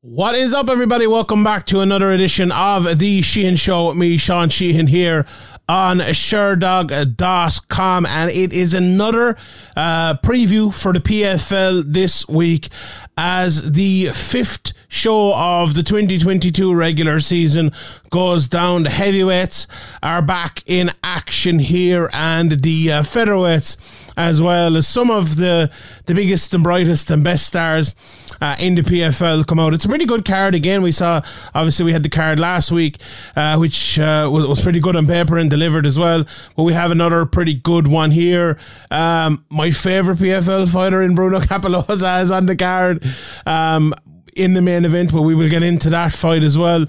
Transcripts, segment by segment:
What is up, everybody? Welcome back to another edition of The Sheehan Show. Me, Sean Sheehan, here on Sherdog.com. And it is another uh, preview for the PFL this week as the fifth show of the 2022 regular season goes down. The heavyweights are back in action here, and the uh, featherweights, as well as some of the, the biggest and brightest and best stars uh, in the PFL come out. It's a pretty good card again. We saw, obviously, we had the card last week, uh, which uh, was, was, pretty good on paper and delivered as well. But we have another pretty good one here. Um, my favourite PFL fighter in Bruno Cappelozza is on the card um, in the main event, but we will get into that fight as well.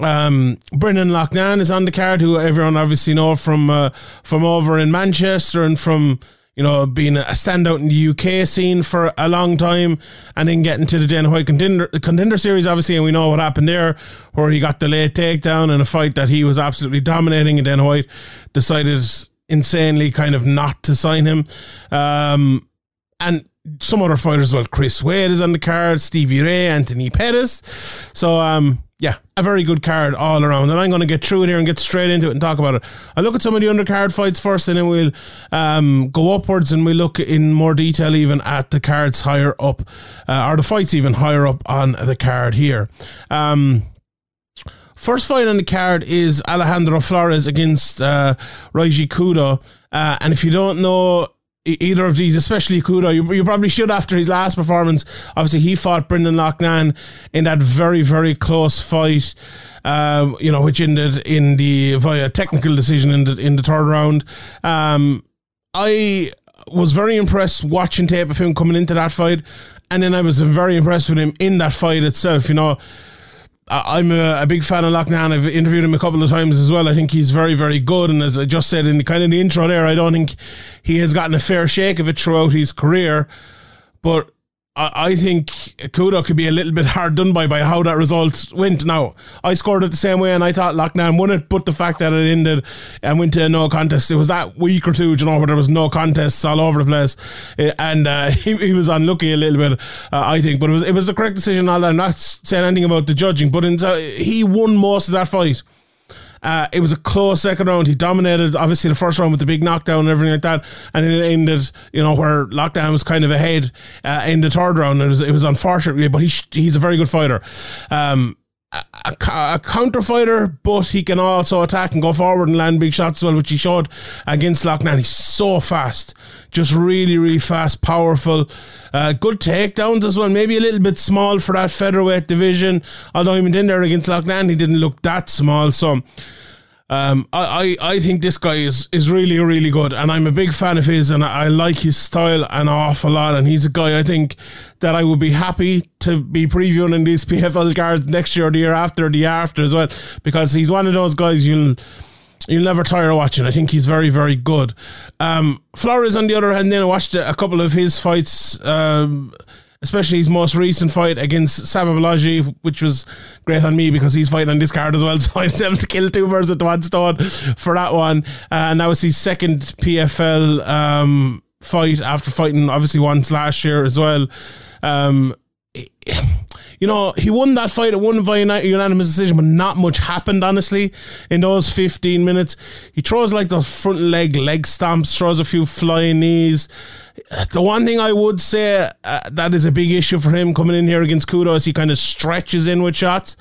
Um, Brendan Loughnane is on the card, who everyone obviously know from uh, from over in Manchester and from you know, being a standout in the UK scene for a long time, and then getting to the Dana White contender, contender series, obviously, and we know what happened there, where he got the late takedown in a fight that he was absolutely dominating, and Dana White decided insanely kind of not to sign him. Um, and some other fighters, well, Chris Wade is on the card, Stevie Ray, Anthony Pettis. So, um, yeah, a very good card all around. And I'm going to get through it here and get straight into it and talk about it. I'll look at some of the undercard fights first and then we'll um, go upwards and we look in more detail even at the cards higher up, uh, or the fights even higher up on the card here. Um, First fight on the card is Alejandro Flores against uh, Ryoji Kudo. Uh, and if you don't know either of these, especially Kudo. You, you, probably should after his last performance. Obviously, he fought Brendan Loughnane in that very, very close fight. Um, you know, which ended in the via technical decision in the in the third round. Um, I was very impressed watching tape of him coming into that fight, and then I was very impressed with him in that fight itself. You know I'm a, a, big fan of Loughnane. I've interviewed him a couple of times as well. I think he's very, very good. And as I just said in the kind of the intro there, I don't think he has gotten a fair shake of it throughout his career. But I think Kudo could be a little bit hard done by by how that result went. Now, I scored it the same way, and I thought Loughnane won it, but the fact that it ended and went to no contest, it was that week or two, you know, where there was no contests all over the place, eh, and uh, he, he, was unlucky a little bit, uh, I think. But it was it was the correct decision. I'm not saying anything about the judging, but in, uh, he won most of that fight. Uh, it was a close second round. He dominated, obviously, the first round with the big knockdown and everything like that. And it ended, you know, where Loughnane was kind of ahead uh, in the third round. It was, it was unfortunate, but he, he's a very good fighter. Um, a, a, counter fighter, but he can also attack and go forward and land big shots as well, which he showed against Loughnane. He's so fast, just really, really fast, powerful. Uh, good takedowns as well. Maybe a little bit small for that featherweight division. Although he went in there against Loughnane, he didn't look that small. So um, I, I, I think this guy is, is really, really good, and I'm a big fan of his, and I, I like his style an awful lot. And he's a guy I think that I would be happy to be previewing in these PFL cards next year, or the year after, the year after as well, because he's one of those guys you'll you'll never tire of watching. I think he's very, very good. Um, Flores, on the other hand, then I watched a couple of his fights. Um, especially his most recent fight against Saba Bolaghi, which was great on me because he's fighting on this card as well. So I was able to kill two birds with one stone for that one. Uh, and that was his second PFL um, fight after fighting obviously once last year as well. Um, you know, he won that fight. It won by unanimous decision, but not much happened, honestly, in those 15 minutes. He throws like those front leg leg stamps, throws a few flying knees. The one thing I would say uh, that is a big issue for him coming in here against Kudo is he kind of stretches in with shots.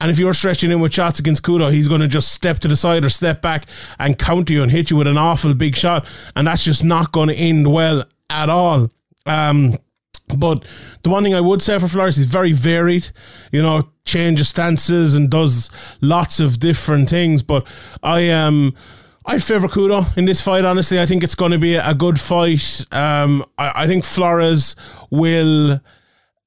And if you're stretching in with shots against Kudo, he's going to just step to the side or step back and counter you and hit you with an awful big shot. And that's just not going to end well at all. Um, but the one thing I would say for Flores is very varied, you know, changes stances and does lots of different things. But I am. Um, I favour Kudo in this fight. Honestly, I think it's going to be a good fight. Um, I, I think Flores will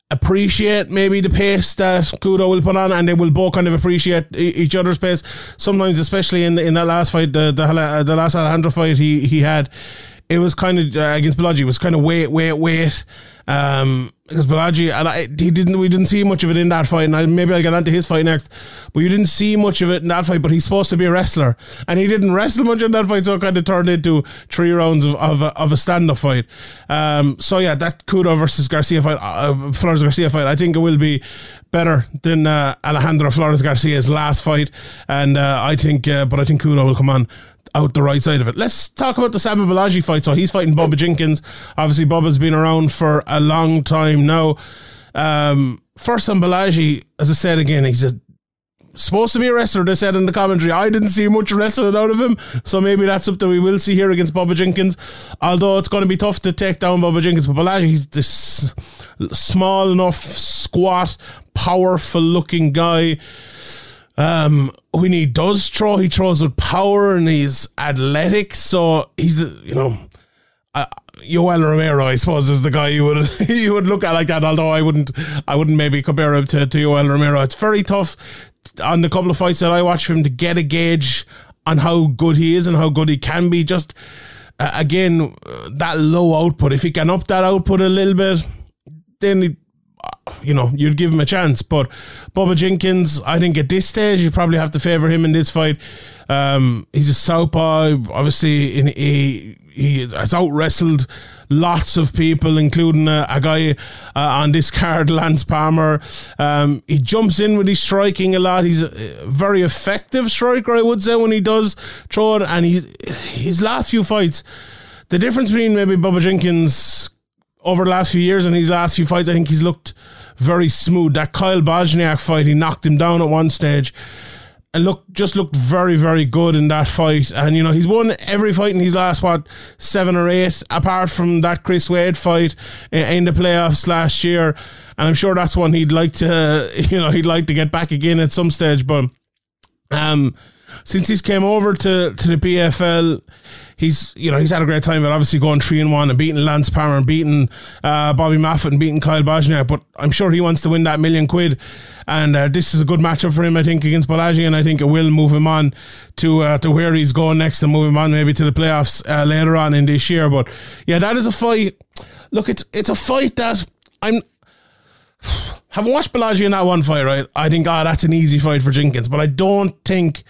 appreciate maybe the pace that Kudo will put on, and they will both kind of appreciate each other's pace. Sometimes, especially in the, in that last fight, the the, the last Alejandro fight he he had, it was kind of uh, against Bolaghi. It was kind of wait, wait, wait. Um, because Bolaghi and I, he didn't. We didn't see much of it in that fight. And I, maybe I'll get onto his fight next. But you didn't see much of it in that fight. But he's supposed to be a wrestler, and he didn't wrestle much in that fight. So it kind of turned into three rounds of of a, a stand up fight. Um, so yeah, that Kudo versus Garcia fight, uh, Flores Garcia fight. I think it will be better than uh, Alejandro Flores Garcia's last fight, and uh, I think, uh, but I think Kudo will come on out the right side of it. Let's talk about the Sammy Bolaghi fight. So he's fighting Bubba Jenkins. Obviously, Bubba's been around for a long time now. Um, first on Bolaghi, as I said again, he's a, supposed to be a wrestler. They said in the commentary. I didn't see much wrestling out of him, so maybe that's something we will see here against Bubba Jenkins. Although it's going to be tough to take down Bubba Jenkins, but Bolaghi, he's this small enough, squat, powerful looking guy. Um, when he does throw, he throws with power and he's athletic. So he's, you know, uh, Yoel Romero, I suppose, is the guy you would you would look at like that. Although I wouldn't, I wouldn't maybe compare him to, to Yoel Romero. It's very tough on the couple of fights that I watch for him to get a gauge on how good he is and how good he can be. Just uh, again, uh, that low output. If he can up that output a little bit, then he, you know, you'd give him a chance. But Bubba Jenkins, I think at this stage, you probably have to favour him in this fight. Um, he's a southpaw, obviously. In he he has out wrestled lots of people, including a, a guy uh, on this card, Lance Palmer. Um, he jumps in with his striking a lot. He's a very effective striker, I would say, when he does throw it. And he, his last few fights, the difference between maybe Bubba Jenkins over the last few years and his last few fights, I think he's looked very smooth. That Kyle Bochniak fight, he knocked him down at one stage. And look just looked very very good in that fight. And you know he's won every fight in his last what seven or eight apart from that Chris Wade fight in the playoffs last year. And I'm sure that's one he'd like to you know he'd like to get back again at some stage but um since he's came over to to the PFL he's you know he's had a great time, but obviously going three and one and beating Lance Palmer and beating uh, Bobby Moffett and beating Kyle Bochniak. But I'm sure he wants to win that million quid, and uh, this is a good matchup for him, I think, against Bolaghi, and I think it will move him on to uh, to where he's going next and move him on maybe to the playoffs uh, later on in this year. But yeah, that is a fight. Look, it's it's a fight that I'm. Having watched Bolaghi in that one fight, right? I think, ah, oh, that's an easy fight for Jenkins, but I don't think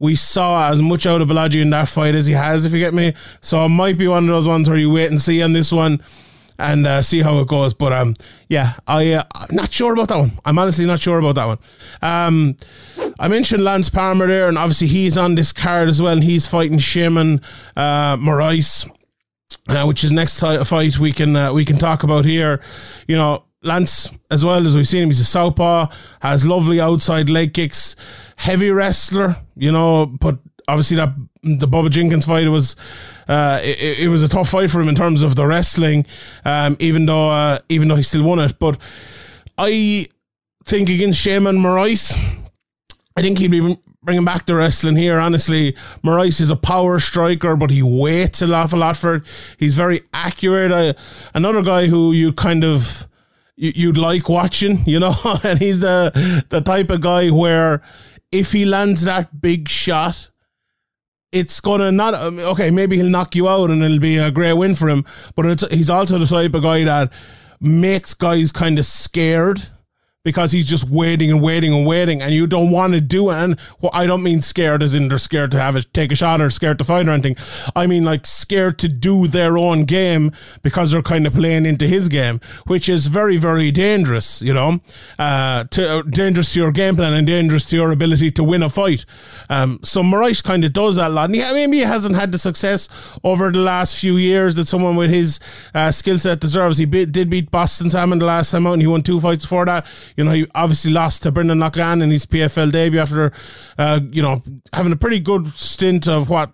we saw as much out of Bolaghi in that fight as he has, if you get me. So it might be one of those ones where you wait and see on this one and uh, see how it goes. But um, yeah, I uh, I'm not sure about that one. I'm honestly not sure about that one. Um, I mentioned Lance Palmer there, and obviously he's on this card as well, and he's fighting Sheymon uh, Moraes. Uh, which is next t- fight we can uh, we can talk about here. You know, Lance, as well as we've seen him, he's a southpaw, has lovely outside leg kicks, heavy wrestler, you know, but obviously that the Bubba Jenkins fight was uh, it, it, was a tough fight for him in terms of the wrestling, um, even though uh, even though he still won it. But I think against Sheymon Moraes, I think he'd be bringing back the wrestling here. Honestly, Moraes is a power striker, but he waits an awful lot for it. He's very accurate. Uh, another guy who you kind of you'd like watching, you know, and he's the the type of guy where if he lands that big shot, it's gonna not um, okay. Maybe he'll knock you out, and it'll be a great win for him. But he's also the type of guy that makes guys kind of scared because he's just waiting and waiting and waiting, and you don't want to do it. And well, I don't mean scared as in they're scared to have it, take a shot, or scared to fight or anything. I mean like scared to do their own game because they're kind of playing into his game, which is very, very dangerous. You know, uh, to uh, dangerous to your game plan and dangerous to your ability to win a fight. Um, so Moraes kind of does that a lot. And he, maybe he hasn't had the success over the last few years that someone with his uh, skill set deserves. He be- did beat Boston Salmon the last time out, and he won two fights before that know, he obviously lost to Brendan Loughnane in his PFL debut after, uh, you know, having a pretty good stint of what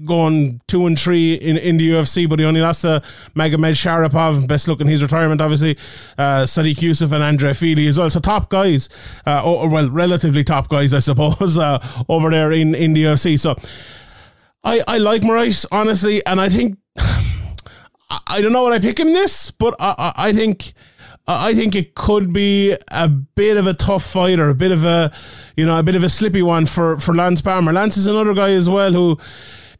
going two and three in, in the UFC, but he only lost to Magomedsharipov. best look in his retirement, obviously. Uh, Sodiq Yusuff and Andre Fili as well. So top guys, uh, or, well, relatively top guys, I suppose, uh, over there in, in the UFC. So I, I like Moraes, honestly, and I think, I, I don't know what I pick him this, but I, I, I think I think it could be a bit of a tough fight or a bit of a, you know, a bit of a slippy one for for Lance Palmer. Lance is another guy as well who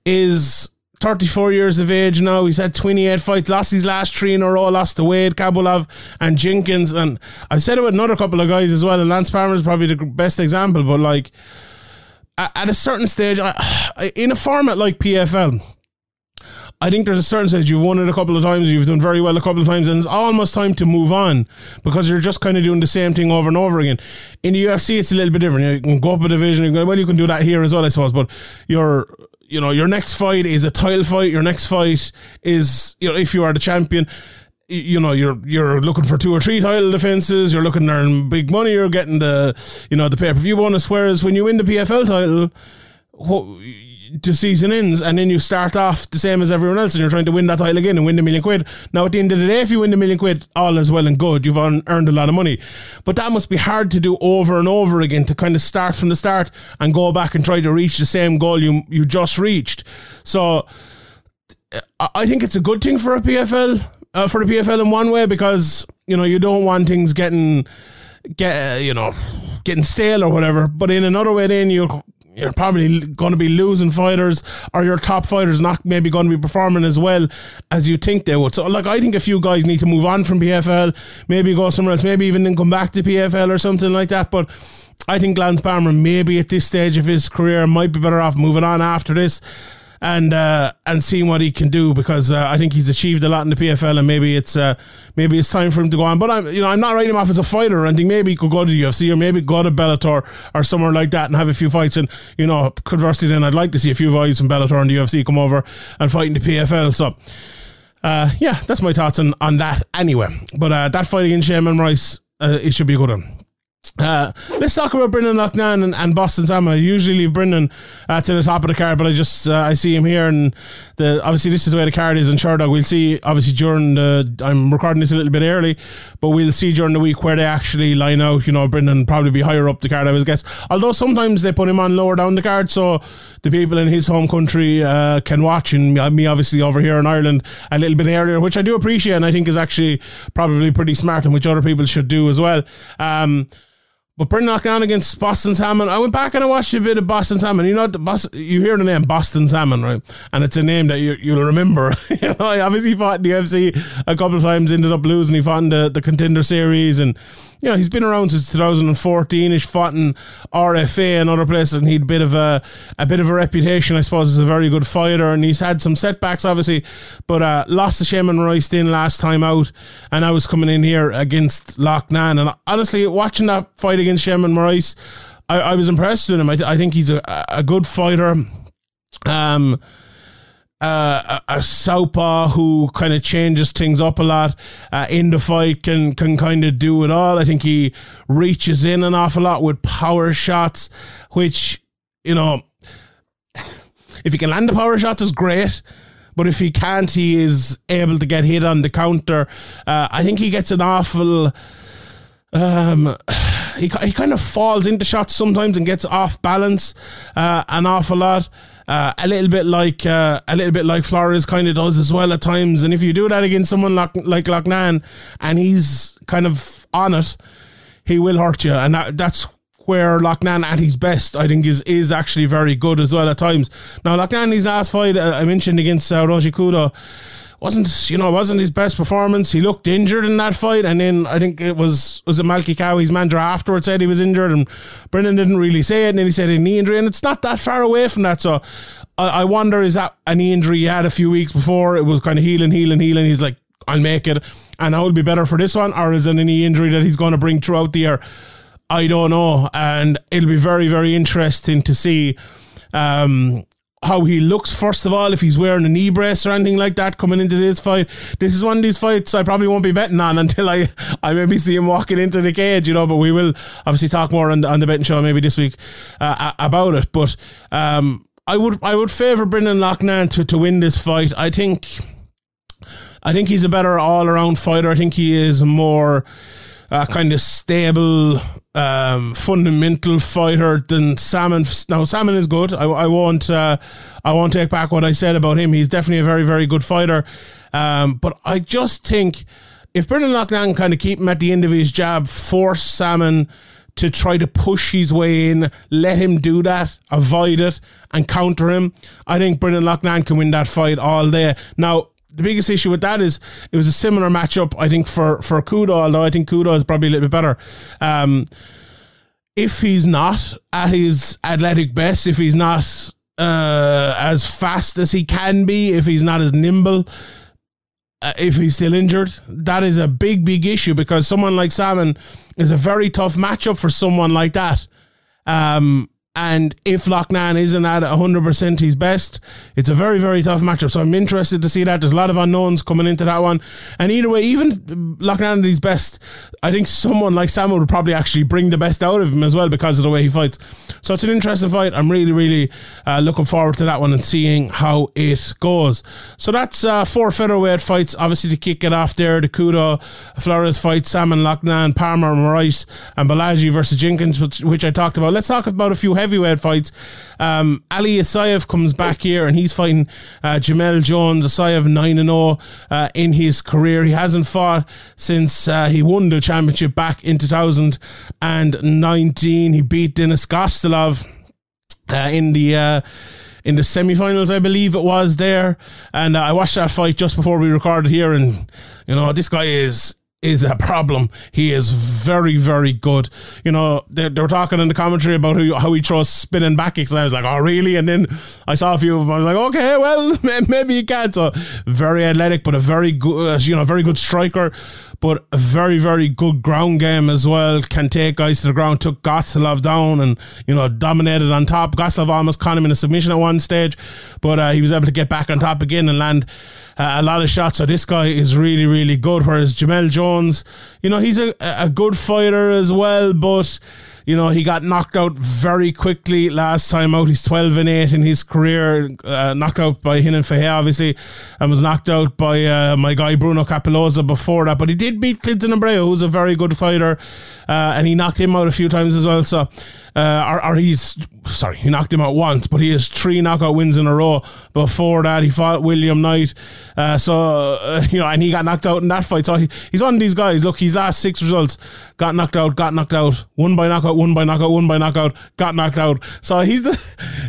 is 34 years of age now. He's had 28 fights, lost his last three in a row, lost to Wade, Khaybulaev, and Jenkins. And I've said it with another couple of guys as well. And Lance Palmer is probably the best example. But like at a certain stage, in a format like PFL, I think there's a certain stage you've won it a couple of times, you've done very well a couple of times, and it's almost time to move on because you're just kind of doing the same thing over and over again. In the UFC, it's a little bit different. You can go up a division. You can, well, you can do that here as well, I suppose. But your, you know, your next fight is a title fight. Your next fight is, you know, if you are the champion you know you're you're looking for two or three title defenses. You're looking to earn big money. You're getting the you know the pay per view bonus. Whereas when you win the PFL title, the season ends and then you start off the same as everyone else and you're trying to win that title again and win the million quid. Now, at the end of the day, if you win the million quid, all is well and good. You've earned a lot of money. But that must be hard to do over and over again to kind of start from the start and go back and try to reach the same goal you, you just reached. So I think it's a good thing for a PFL, uh, for the PFL in one way because, you know, you don't want things getting, get, you know, getting stale or whatever. But in another way, then you you're probably going to be losing fighters or your top fighters not maybe going to be performing as well as you think they would. So, like, I think a few guys need to move on from PFL, maybe go somewhere else, maybe even then come back to PFL or something like that. But I think Lance Palmer, maybe at this stage of his career, might be better off moving on after this and uh, and seeing what he can do because uh, I think he's achieved a lot in the PFL and maybe it's uh, maybe it's time for him to go on. But I'm you know I'm not writing him off as a fighter or anything. Maybe he could go to the UFC or maybe go to Bellator or somewhere like that and have a few fights. And you know conversely, then I'd like to see a few guys from Bellator and the UFC come over and fight in the PFL. So. Uh, yeah, that's my thoughts on, on that anyway. But uh, that fight against Sheymon Moraes, uh, it should be a good one. Uh, let's talk about Brendan Loughnane and, and Boston Salmon. I usually leave Brendan uh, to the top of the card, but I just uh, I see him here, and the obviously this is the way the card is in Sherdog. We'll see obviously during the I'm recording this a little bit early, but we'll see during the week where they actually line out. You know, Brendan probably be higher up the card, I would guess. Although sometimes they put him on lower down the card, so the people in his home country uh, can watch, and me obviously over here in Ireland a little bit earlier, which I do appreciate, and I think is actually probably pretty smart, and which other people should do as well. Um, but Brendan Loughnane against Boston Salmon. I went back and I watched a bit of Boston Salmon. You know, the Bos- you hear the name Boston Salmon, right? And it's a name that you, you'll remember. you know, I obviously fought in the UFC a couple of times, ended up losing. He fought in the, the contender series and you know, he's been around since 2014 ish, fought in RFA and other places, and he'd bit of a, a bit of a reputation, I suppose, as a very good fighter. And he's had some setbacks, obviously, but uh, lost to Sheymon in last time out. And I was coming in here against Loughnane. And honestly, watching that fight against Sheymon Moraes, I, I was impressed with him. I, I think he's a, a good fighter. Um, uh, a, a southpaw who kind of changes things up a lot uh, in the fight can can kind of do it all. I think he reaches in an awful lot with power shots, which you know, if he can land the power shots, is great. But if he can't, he is able to get hit on the counter. Uh, I think he gets an awful. Um, he, he kind of falls into shots sometimes and gets off balance uh, an awful lot. Uh, a little bit like uh, a little bit like Flores kind of does as well at times. And if you do that against someone like like Loughnane and he's kind of on it, he will hurt you. And that, that's where Loughnane at his best, I think, is is actually very good as well at times. Now, Loughnane, his last fight, uh, I mentioned against uh, Ryoji Kudo, wasn't you know wasn't his best performance. He looked injured in that fight, and then I think it was was it Malky Cowie's manager afterwards said he was injured, and Brennan didn't really say it, and then he said a knee injury, and it's not that far away from that. So I, I wonder is that a knee injury he had a few weeks before? It was kind of healing, healing, healing. He's like, I'll make it, and I will be better for this one, or is it a knee injury that he's going to bring throughout the year? I don't know, and it'll be very very interesting to see. Um, how he looks first of all if he's wearing a knee brace or anything like that coming into this fight. This is one of these fights I probably won't be betting on until I I maybe see him walking into the cage you know but we will obviously talk more on the, on the betting show maybe this week uh, about it. But um, I would I would favour Brendan Loughnane to, to win this fight. I think I think he's a better all around fighter. I think he is more uh, kind of stable, um, fundamental fighter than Salmon. Now Salmon is good. I, I won't uh, I won't take back what I said about him. He's definitely a very very good fighter. Um, but I just think if Brendan Loughnane kind of keep him at the end of his jab, force Salmon to try to push his way in, let him do that, avoid it, and counter him. I think Brendan Loughnane can win that fight all day. Now, the biggest issue with that is it was a similar matchup, I think, for, for Kudo, although I think Kudo is probably a little bit better. Um, if he's not at his athletic best, if he's not uh, as fast as he can be, if he's not as nimble, uh, if he's still injured, that is a big, big issue because someone like Salmon is a very tough matchup for someone like that. Um, and if Loughnane isn't at 100% his best, it's a very, very tough matchup. So I'm interested to see that. There's a lot of unknowns coming into that one. And either way, even Loughnane at his best, I think someone like Salmon would probably actually bring the best out of him as well because of the way he fights. So it's an interesting fight. I'm really, really uh, looking forward to that one and seeing how it goes. So that's uh, four featherweight fights, obviously, to kick it off there. The Kudo Flores fight, Salmon Loughnane, Palmer Moraes, and Bolaghi versus Jenkins, which, which I talked about. Let's talk about a few heavyweight fights. Um, Ali Isaev comes back here and he's fighting uh, Jamelle Jones. Isaev 9 0 uh, in his career. He hasn't fought since uh, he won the championship back in 2019. He beat Denis Gostilov uh, in the uh, in the semi-finals, I believe it was there. And uh, I watched that fight just before we recorded here, and you know this guy is is a problem. He is very, very good. You know, they, they were talking in the commentary about how, how he throws spinning back kicks, and I was like, oh, really? And then I saw a few of them. I was like, okay, well, maybe he can. So very athletic, but a very good, uh, you know, very good striker, but a very, very good ground game as well. Can take guys to the ground. Took Gostilov down and you know dominated on top. Gostilov almost caught him in a submission at one stage, but uh, he was able to get back on top again and land uh, a lot of shots. So this guy is really, really good. Whereas Jamelle Jones, you know, he's a, a good fighter as well, but you know, he got knocked out very quickly last time out. He's 12 and 8 in his career, uh, knocked out by Renan Ferreira, obviously, and was knocked out by uh, my guy Bruno Cappelozza before that. But he did beat Klidson Abreu, who's a very good fighter, uh, and he knocked him out a few times as well. So, uh, or, or, he's sorry, he knocked him out once, but he has three knockout wins in a row. Before that, he fought William Knight, uh, so uh, you know, and he got knocked out in that fight. So he, he's one of these guys. Look, his last six results got knocked out, got knocked out, one by knockout, one by knockout, one by knockout, got knocked out. So he's the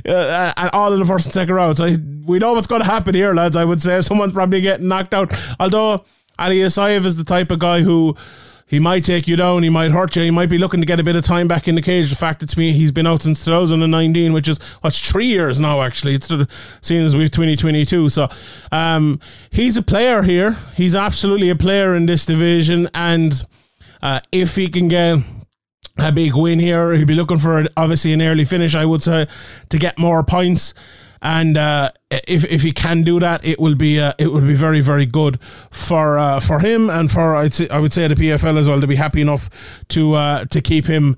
uh, and all in the first and second round. So he, we know what's going to happen here, lads. I would say someone's probably getting knocked out. Although Ali Isaev is the type of guy who he might take you down, he might hurt you, he might be looking to get a bit of time back in the cage. The fact me, he's been out since 2019, which is what's three years now. Actually, it's seeing as we've 2022. So, um, he's a player here. He's absolutely a player in this division, and uh, if he can get a big win here, he'd be looking for obviously an early finish. I would say to get more points and uh, if if he can do that, it will be uh, it will be very very good for uh, for him and for I'd say, I would say the PFL as well to be happy enough to uh, to keep him.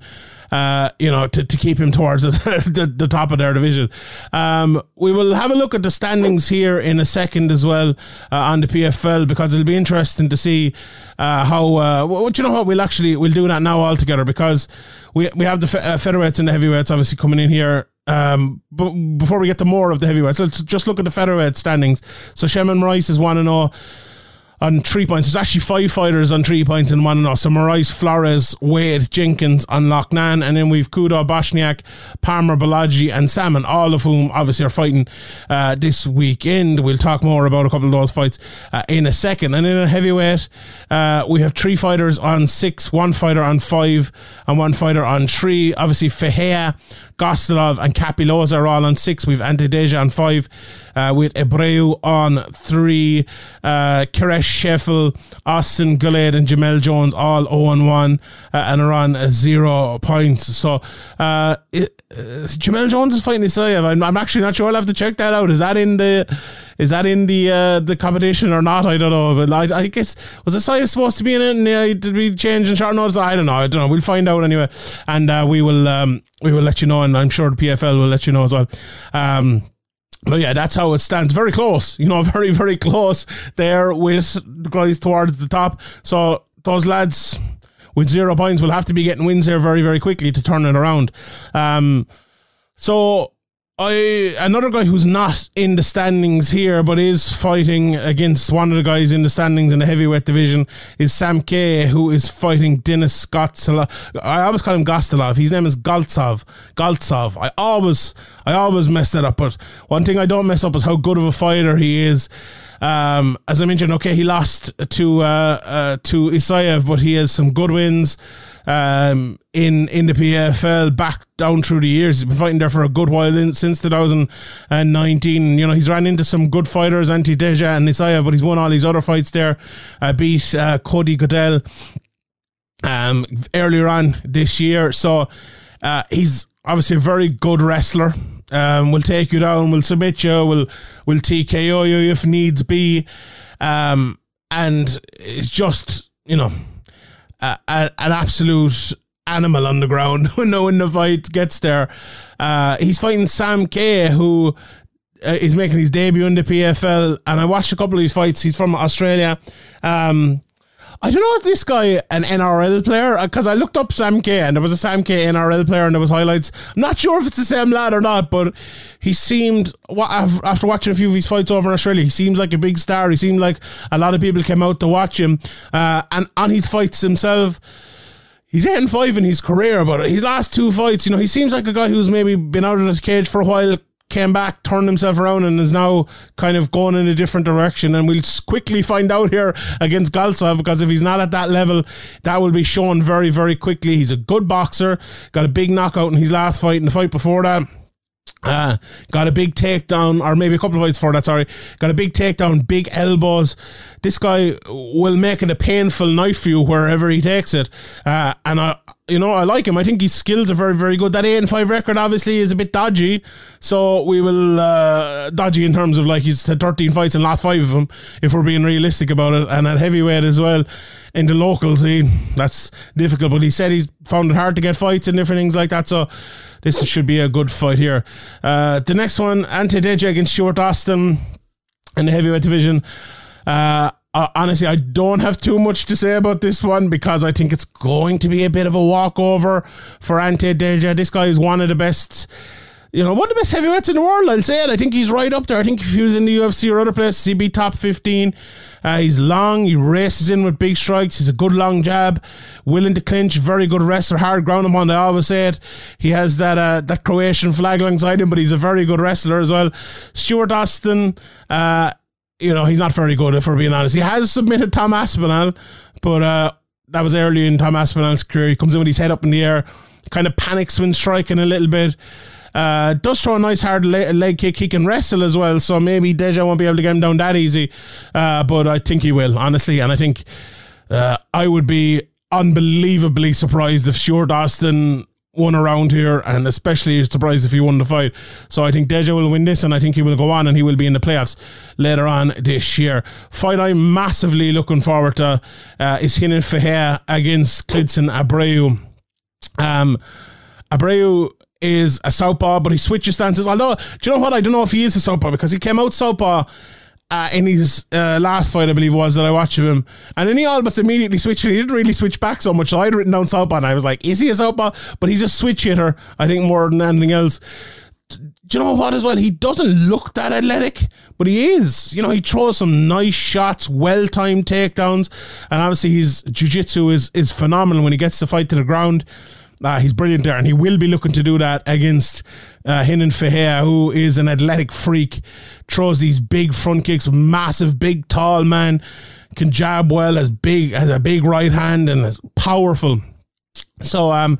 Uh, you know, to, to keep him towards the, the, the top of their division. Um, we will have a look at the standings here in a second as well uh, on the PFL because it'll be interesting to see uh, how. Uh, well, you know what? We'll actually we'll do that now altogether because we we have the fe- featherweights and the heavyweights obviously coming in here um, but before we get to more of the heavyweights, let's just look at the featherweight standings. So Sheymon Moraes is one and zero. Oh on three points. There's actually five fighters on three points in one and all. So Moraes, Flores, Wade, Jenkins on Loughnane. And then we've Kudo, Bochniak, Palmer, Bolaghi, and Salmon, all of whom obviously are fighting uh, this weekend. We'll talk more about a couple of those fights uh, in a second. And in a heavyweight, uh, we have three fighters on six, one fighter on five, and one fighter on three. Obviously, Ferreira, Gostilov, and Cappelozza are all on six. We've Ante Delija on five, uh, with Abreu on three, uh, Kiresh Scheffel, Austin Gillette, and Jamelle Jones all 0 1 uh, and are on zero points. So uh, it, uh, Jamelle Jones is fighting Isaev. I'm, I'm actually not sure. I'll have to check that out. Is that in the is that in the uh, the competition or not? I don't know. But I, I guess was Isaev supposed to be in it? And, uh, did we change in short notice? I don't know. I don't know. We'll find out anyway, and uh, we will um, we will let you know, and I'm sure the PFL will let you know as well. Um, but yeah, that's how it stands. Very close, you know, very, very close there with the guys towards the top. So those lads with zero points will have to be getting wins here very, very quickly to turn it around. Um, so I another guy who's not in the standings here, but is fighting against one of the guys in the standings in the heavyweight division is Sam Kay, who is fighting Dennis Gotsalov. I always call him Gostilov. His name is Galtsov. Galtsov. I always, I always mess that up. But one thing I don't mess up is how good of a fighter he is. Um, as I mentioned, okay, he lost to uh, uh, to Isaev, but he has some good wins um, in in the PFL back down through the years. He's been fighting there for a good while in, since 2019. You know, he's ran into some good fighters, Ante Delija and Isaev, but he's won all these other fights there. Uh, beat uh, Cody Goodell um, earlier on this year. So uh, he's obviously a very good wrestler. Um, we'll take you down, we'll submit you, we'll we'll TKO you if needs be. Um, and it's just, you know, a, a, an absolute animal on the ground when when the fight gets there. Uh, he's fighting Sam Kay, who uh, is making his debut in the PFL, and I watched a couple of his fights. He's from Australia. Um, I don't know if this guy an NRL player because uh, I looked up Sam K and there was a Sam K NRL player and there was highlights. I'm not sure if it's the same lad or not, but he seemed after watching a few of his fights over in Australia, he seems like a big star. He seemed like a lot of people came out to watch him, uh, and on his fights himself. He's eight and five in his career, but his last two fights, you know, he seems like a guy who's maybe been out of the cage for a while, came back, turned himself around, and is now kind of going in a different direction. And we'll quickly find out here against Galtsov because if he's not at that level, that will be shown very, very quickly. He's a good boxer, got a big knockout in his last fight, and the fight before that. Uh, got a big takedown, or maybe a couple of fights for that, sorry. Got a big takedown, big elbows. This guy will make it a painful night for you wherever he takes it. Uh, and I, you know, I like him. I think his skills are very, very good. That eight and five record obviously is a bit dodgy. So we will uh, dodgy in terms of like he's had thirteen fights and lost five of them, if we're being realistic about it. And at heavyweight as well, in the local scene, that's difficult. But he said he's found it hard to get fights and different things like that. So this should be a good fight here. Uh, the next one, Ante Delija against Stuart Austin in the heavyweight division. Uh, honestly, I don't have too much to say about this one because I think it's going to be a bit of a walkover for Ante Delija. This guy is one of the best, you know, one of the best heavyweights in the world. I'll say it. I think he's right up there. I think if he was in the UFC or other places, he'd be top 15. Uh, he's long, he races in with big strikes. He's a good long jab, willing to clinch, very good wrestler, hard ground him on. I always say it. He has that uh, that Croatian flag alongside him, but he's a very good wrestler as well. Stuart Austin, uh, you know, he's not very good, if we're being honest. He has submitted Tom Aspinall, but uh, that was early in Tom Aspinall's career. He comes in with his head up in the air, kind of panics when striking a little bit. Uh, does throw a nice hard leg, leg kick. He can wrestle as well, so maybe Delija won't be able to get him down that easy. Uh, but I think he will, honestly. And I think uh, I would be unbelievably surprised if Stuart Austin won around here, and especially surprised if he won the fight. So I think Delija will win this, and I think he will go on and he will be in the playoffs later on this year. Fight I'm massively looking forward to uh, is Renan Ferreira against Klidson Abreu. Um, Abreu is a southpaw, but he switches stances. Although, do you know what? I don't know if he is a southpaw because he came out southpaw uh, in his uh, last fight, I believe was that I watched of him, and then he almost immediately switched. He didn't really switch back so much. So I'd written down southpaw, and I was like, "Is he a southpaw?" But he's a switch hitter, I think, more than anything else. Do you know what? As well, he doesn't look that athletic, but he is. You know, he throws some nice shots, well timed takedowns, and obviously his jiu-jitsu is is phenomenal when he gets the fight to the ground. Uh, he's brilliant there, and he will be looking to do that against uh, Renan Ferreira, who is an athletic freak, throws these big front kicks, massive, big, tall man, can jab well, as big has a big right hand, and is powerful. So, um,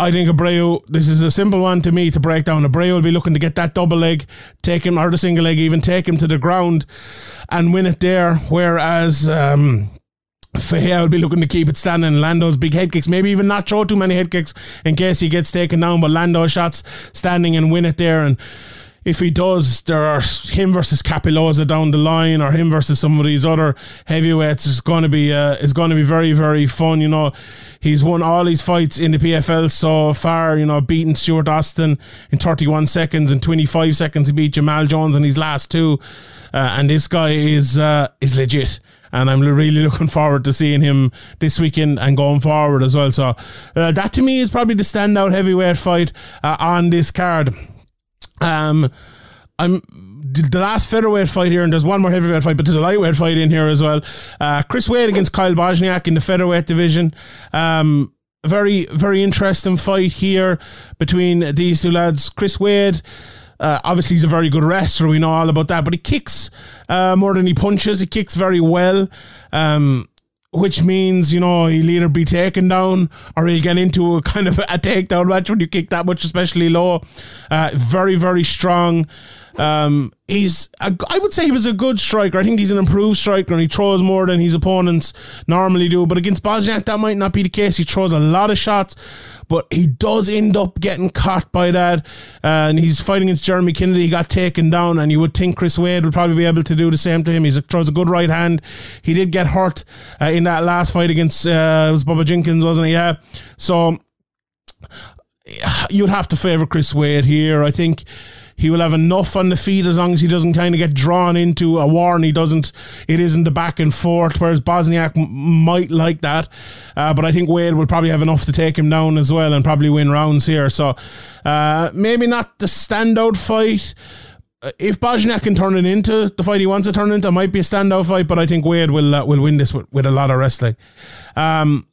I think Abreu, this is a simple one to me to break down. Abreu will be looking to get that double leg, take him, or the single leg, even take him to the ground and win it there. Whereas um, Ferreira will be looking to keep it standing. Lando's big head kicks, maybe even not throw too many head kicks in case he gets taken down. But Lando shots standing and win it there. And if he does, there are him versus Cappelozza down the line, or him versus some of these other heavyweights. is going to be uh, is going to be very very fun. You know, he's won all his fights in the PFL so far. You know, beating Stuart Austin in 31 seconds and 25 seconds. He beat Jamelle Jones in his last two, uh, and this guy is uh, is legit and I'm really looking forward to seeing him this weekend and going forward as well. So uh, that to me is probably the standout heavyweight fight uh, on this card. Um, I'm the last featherweight fight here, and there's one more heavyweight fight, but there's a lightweight fight in here as well. Uh, Chris Wade against Kyle Bochniak in the featherweight division. Um, very, very interesting fight here between these two lads. Chris Wade. Uh, obviously, he's a very good wrestler. We know all about that, but he kicks uh, more than he punches. He kicks very well. Um, which means you know he'll either be taken down or he'll get into a kind of a takedown match when you kick that much, especially low. Uh, very very strong. Um, he's a, I would say he was a good striker. I think he's an improved striker and he throws more than his opponents normally do. But against Bochniak, that might not be the case. He throws a lot of shots, but he does end up getting caught by that. Uh, and he's fighting against Jeremy Kennedy. He got taken down, and you would think Chris Wade would probably be able to do the same to him. He throws a good right hand. He did get hurt uh, in that last fight against uh, it was Bubba Jenkins, wasn't he? Yeah. So you'd have to favour Chris Wade here. I think he will have enough on the feet as long as he doesn't kind of get drawn into a war and he doesn't, it isn't the back and forth, whereas Bochniak m- might like that. Uh, but I think Wade will probably have enough to take him down as well and probably win rounds here. So uh, maybe not the standout fight uh, if Bochniak can turn it into the fight he wants to turn it into, it might be a standout fight, but I think Wade will uh, will win this with, with a lot of wrestling. Um,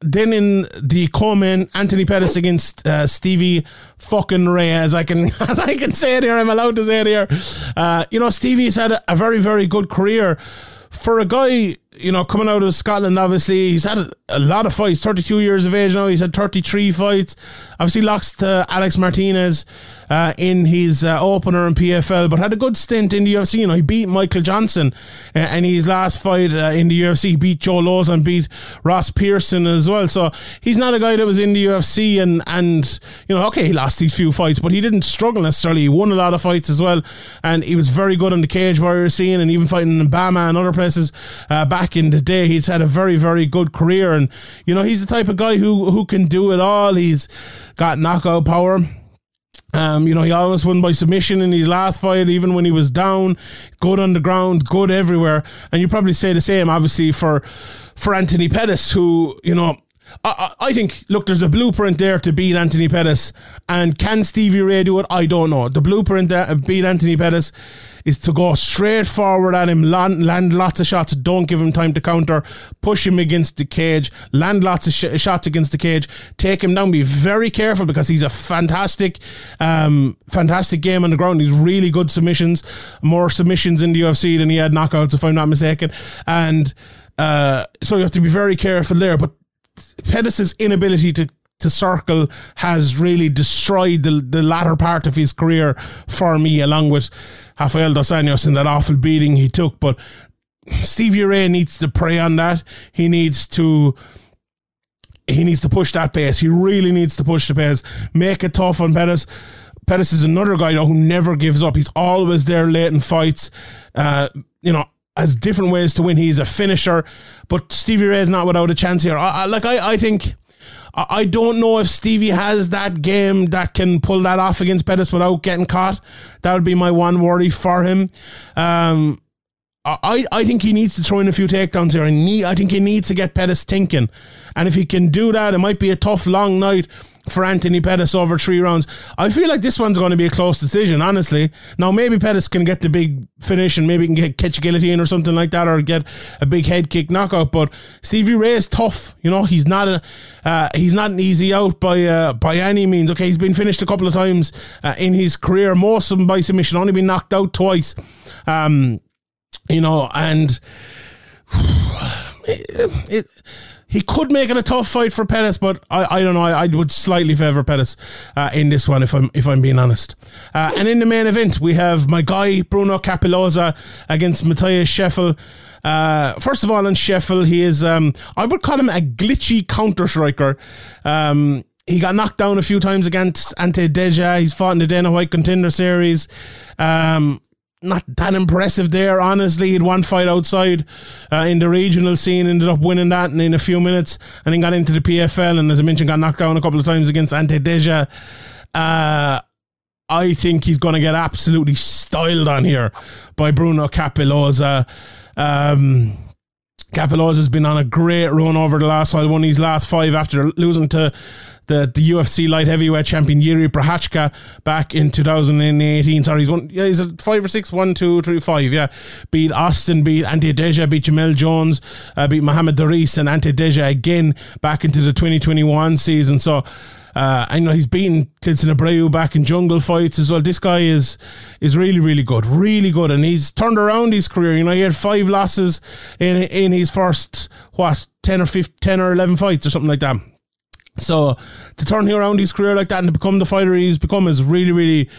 then in the co-main, Anthony Pettis against uh, Stevie fucking Ray, as I can I can say it here. I'm allowed to say it here. Uh, you know, Stevie's had a, a very very good career for a guy you know, coming out of Scotland, obviously, he's had a, a, lot of fights. 32 years of age now. He's had 33 fights. Obviously, lost to Alex Martinez uh, in his uh, opener in PFL, but had a good stint in the UFC. You know, he beat Michael Johnson uh, in his last fight uh, in the UFC. He beat Joe Lauzon, beat Ross Pearson as well. So he's not a guy that was in the UFC and, and you know, okay, he lost these few fights, but he didn't struggle necessarily. He won a lot of fights as well, and he was very good on the cage warrior scene and even fighting in BAMMA and other places uh, back back in the day. He's had a very, very good career, and you know he's the type of guy who who can do it all. He's got knockout power. Um, you know, he almost won by submission in his last fight, even when he was down. Good on the ground, good everywhere. And you probably say the same, obviously, for for Anthony Pettis, who you know I, I, think, look, there's a blueprint there to beat Anthony Pettis. And can Stevie Ray do it? I don't know. The blueprint to beat Anthony Pettis is to go straight forward at him, land, land lots of shots, don't give him time to counter, push him against the cage, land lots of sh- shots against the cage, take him down. Be very careful because he's a fantastic, um, fantastic game on the ground. He's really good submissions, more submissions in the UFC than he had knockouts, if I'm not mistaken. And uh, so you have to be very careful there. But Pettis' inability to to circle has really destroyed the, the latter part of his career for me, along with Rafael Dos Anjos and that awful beating he took. But Stevie Ray needs to prey on that. He needs to he needs to push that pace. He really needs to push the pace. Make it tough on Pettis. Pettis is another guy though, who never gives up. He's always there late in fights. Uh, you know, has different ways to win. He's a finisher, but Stevie Ray is not without a chance here. I, I, like I, I think. I don't know if Stevie has that game that can pull that off against Pettis without getting caught. That would be my one worry for him. Um, I, I think he needs to throw in a few takedowns here. And I think he needs to get Pettis thinking. And if he can do that, it might be a tough, long night for Anthony Pettis over three rounds. I feel like this one's going to be a close decision, honestly. Now, maybe Pettis can get the big finish and maybe can get catch a guillotine or something like that or get a big head kick knockout. But Stevie Ray is tough. You know, he's not a uh, he's not an easy out by uh, by any means. Okay, he's been finished a couple of times uh, in his career, most of them by submission, only been knocked out twice. Um, you know, and it, it he could make it a tough fight for Pettis, but I, I don't know. I, I would slightly favour Pettis uh, in this one if I'm if I'm being honest. Uh, and in the main event, we have my guy Bruno Cappelozza against Matheus Scheffel. Uh, first of all, on Scheffel, he is um, I would call him a glitchy counter striker. Um, he got knocked down a few times against Ante Delija. He's fought in the Dana White Contender Series. Um, not that impressive there. Honestly, he'd one fight outside uh, in the regional scene, ended up winning that in, in a few minutes, and then got into the PFL. And as I mentioned, got knocked down a couple of times against Ante Delija. Uh, I think he's going to get absolutely styled on here by Bruno Cappelozza. Um, Cappelozza has been on a great run over the last while, won his last five after losing to the, the UFC light heavyweight champion Yuri Prochazka back in 2018. Sorry, he's won, yeah, he's a five or six, one, two, three, five, yeah. Beat Austin, beat Ante Delija, beat Jamelle Jones, uh, beat Muhammad Daris and Ante Delija again back into the 2021 season. So, uh, I know he's beaten Klidson Abreu back in jungle fights as well. This guy is is really really good, really good, and he's turned around his career. You know, he had five losses in in his first what ten or 15, 10 or eleven fights or something like that. So to turn him around his career like that and to become the fighter he's become is really really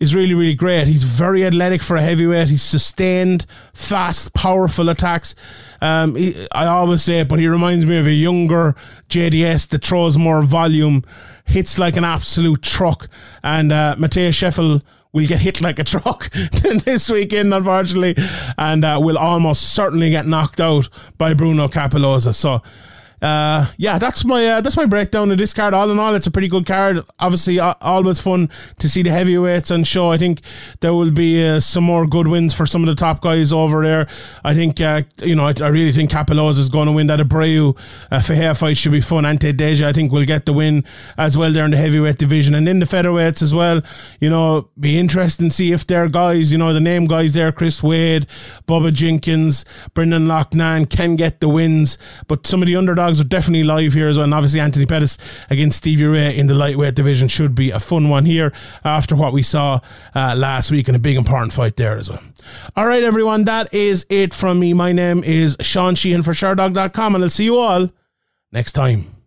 is really, really great. He's very athletic for a heavyweight. He's sustained, fast, powerful attacks. Um, he, I always say it, but he reminds me of a younger JDS that throws more volume, hits like an absolute truck. And uh, Matheus Scheffel will get hit like a truck this weekend, unfortunately, and uh, will almost certainly get knocked out by Bruno Cappelozza. So uh, yeah, that's my uh, that's my breakdown of this card. All in all, it's a pretty good card. Obviously, uh, always fun to see the heavyweights on show. I think there will be uh, some more good wins for some of the top guys over there. I think uh, you know I, I, really think Cappelozza is going to win that. Abreu uh, Ferreira fight should be fun. Ante Delija I think will get the win as well there in the heavyweight division and in the featherweights as well. You know, be interesting to see if their guys, you know, the name guys there, Chris Wade, Bubba Jenkins, Brendan Loughnane can get the wins, but some of the underdogs dogs are definitely live here as well. And obviously, Anthony Pettis against Stevie Ray in the lightweight division should be a fun one here after what we saw uh, last week and a big important fight there as well. All right, everyone, that is it from me. My name is Sean Sheehan for Sherdog.com, and I'll see you all next time.